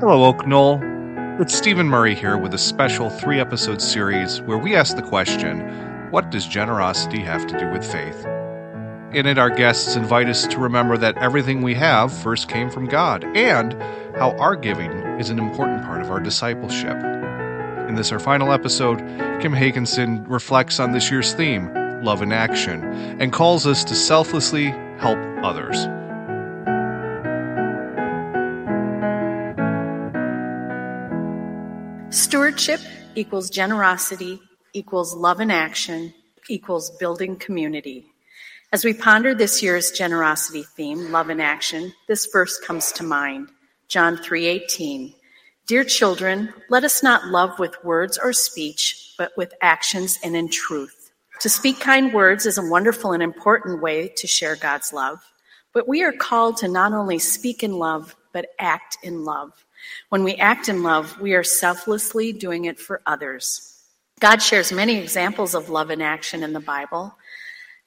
Hello, Oak Knoll. It's Stephen Murray here with a special three episode series where we ask the question What does generosity have to do with faith? In it, our guests invite us to remember that everything we have first came from God and how our giving is an important part of our discipleship. In this, our final episode, Kim Hakensen reflects on this year's theme, Love in Action, and calls us to selflessly help others. Stewardship equals generosity equals love in action equals building community. As we ponder this year's generosity theme, love in action, this verse comes to mind. John 3:18. Dear children, let us not love with words or speech, but with actions and in truth. To speak kind words is a wonderful and important way to share God's love, but we are called to not only speak in love, but act in love. When we act in love, we are selflessly doing it for others. God shares many examples of love in action in the Bible.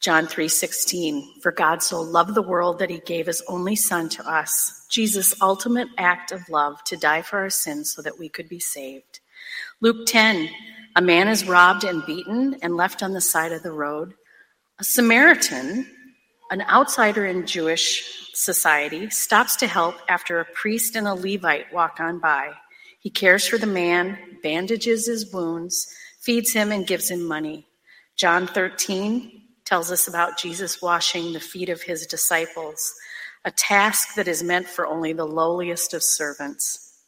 John 3:16 For God so loved the world that he gave his only son to us Jesus ultimate act of love to die for our sins so that we could be saved Luke 10 A man is robbed and beaten and left on the side of the road a Samaritan an outsider in Jewish society, stops to help after a priest and a Levite walk on by. He cares for the man, bandages his wounds, feeds him, and gives him money. John 13 tells us about Jesus washing the feet of his disciples, a task that is meant for only the lowliest of servants.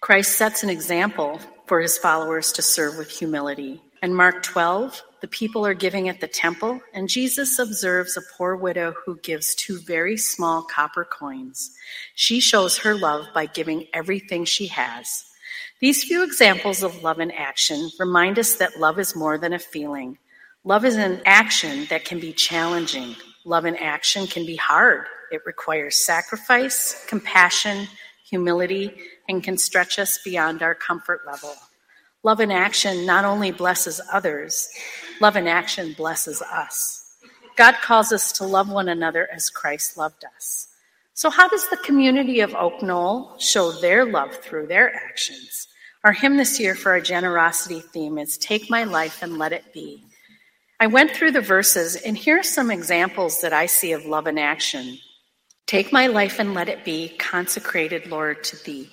Christ sets an example for his followers to serve with humility. In Mark 12, the people are giving at the temple, and Jesus observes a poor widow who gives two very small copper coins. She shows her love by giving everything she has. These few examples of love in action remind us that love is more than a feeling. Love is an action that can be challenging. Love in action can be hard. It requires sacrifice, compassion, humility, and can stretch us beyond our comfort level. Love in action not only blesses others, love in action blesses us. God calls us to love one another as Christ loved us. So, how does the community of Oak Knoll show their love through their actions? Our hymn this year for our generosity theme is Take My Life and Let It Be. I went through the verses, and here are some examples that I see of love in action. Take my life and let it be consecrated, Lord, to thee.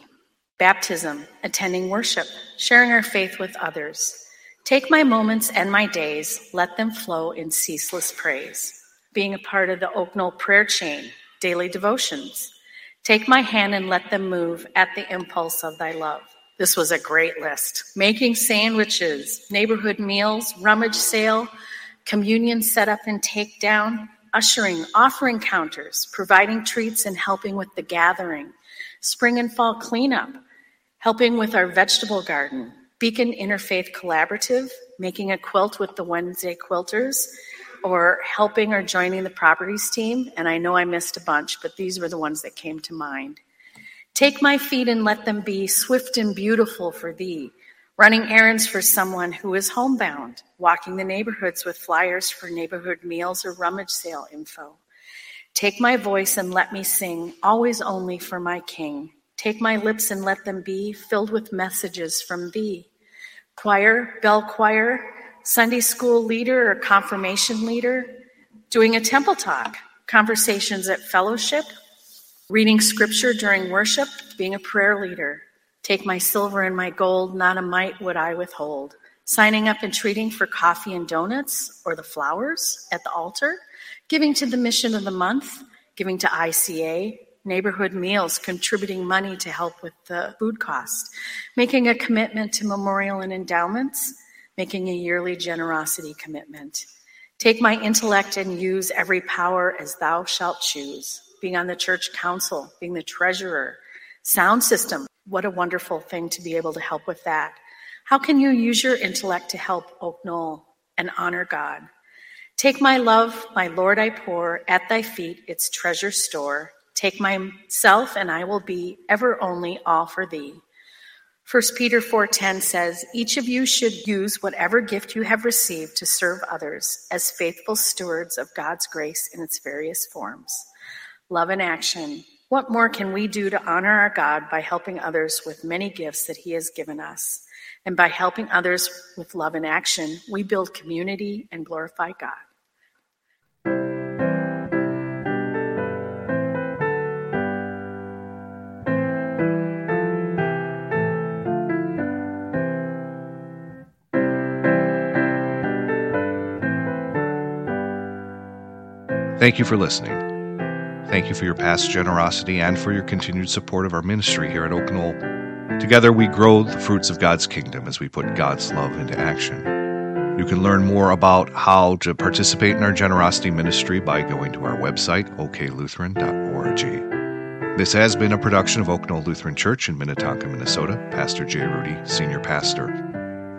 Baptism, attending worship, sharing our faith with others. Take my moments and my days, let them flow in ceaseless praise. Being a part of the Oak Knoll prayer chain, daily devotions. Take my hand and let them move at the impulse of thy love. This was a great list. Making sandwiches, neighborhood meals, rummage sale, communion setup and takedown, ushering, offering counters, providing treats and helping with the gathering, spring and fall cleanup, helping with our vegetable garden, Beacon Interfaith Collaborative, making a quilt with the Wednesday quilters, or helping or joining the properties team. And I know I missed a bunch, but these were the ones that came to mind. Take my feet and let them be swift and beautiful for thee. Running errands for someone who is homebound, walking the neighborhoods with flyers for neighborhood meals or rummage sale info. Take my voice and let me sing, always only for my King. Take my lips and let them be filled with messages from thee. Choir, bell choir, Sunday school leader or confirmation leader, doing a temple talk, conversations at fellowship, reading scripture during worship, being a prayer leader. Take my silver and my gold, not a mite would I withhold. Signing up and treating for coffee and donuts or the flowers at the altar, giving to the mission of the month, giving to ICA, neighborhood meals, contributing money to help with the food cost, making a commitment to memorial and endowments, making a yearly generosity commitment. Take my intellect and use every power as thou shalt choose. Being on the church council, being the treasurer, sound system. What a wonderful thing to be able to help with that. How can you use your intellect to help Oak Knoll and honor God? Take my love, my Lord, I pour at thy feet its treasure store. Take myself, and I will be ever only all for thee. 1 Peter 4:10 says, "Each of you should use whatever gift you have received to serve others as faithful stewards of God's grace in its various forms." Love in action. What more can we do to honor our God by helping others with many gifts that He has given us? And by helping others with love and action, we build community and glorify God. Thank you for listening. Thank you for your past generosity and for your continued support of our ministry here at Oak Knoll. Together, we grow the fruits of God's kingdom as we put God's love into action. You can learn more about how to participate in our generosity ministry by going to our website, oklutheran.org. This has been a production of Oak Knoll Lutheran Church in Minnetonka, Minnesota. Pastor Jay Rudy, Senior Pastor.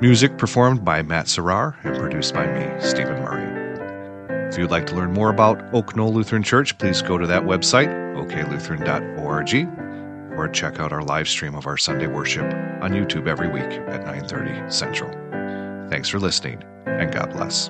Music performed by Matt Cerar and produced by me, Stephen Murray. If you'd like to learn more about Oak Knoll Lutheran Church, please go to that website, oklutheran.org, or check out our live stream of our Sunday worship on YouTube every week at 9:30 Central. Thanks for listening, and God bless.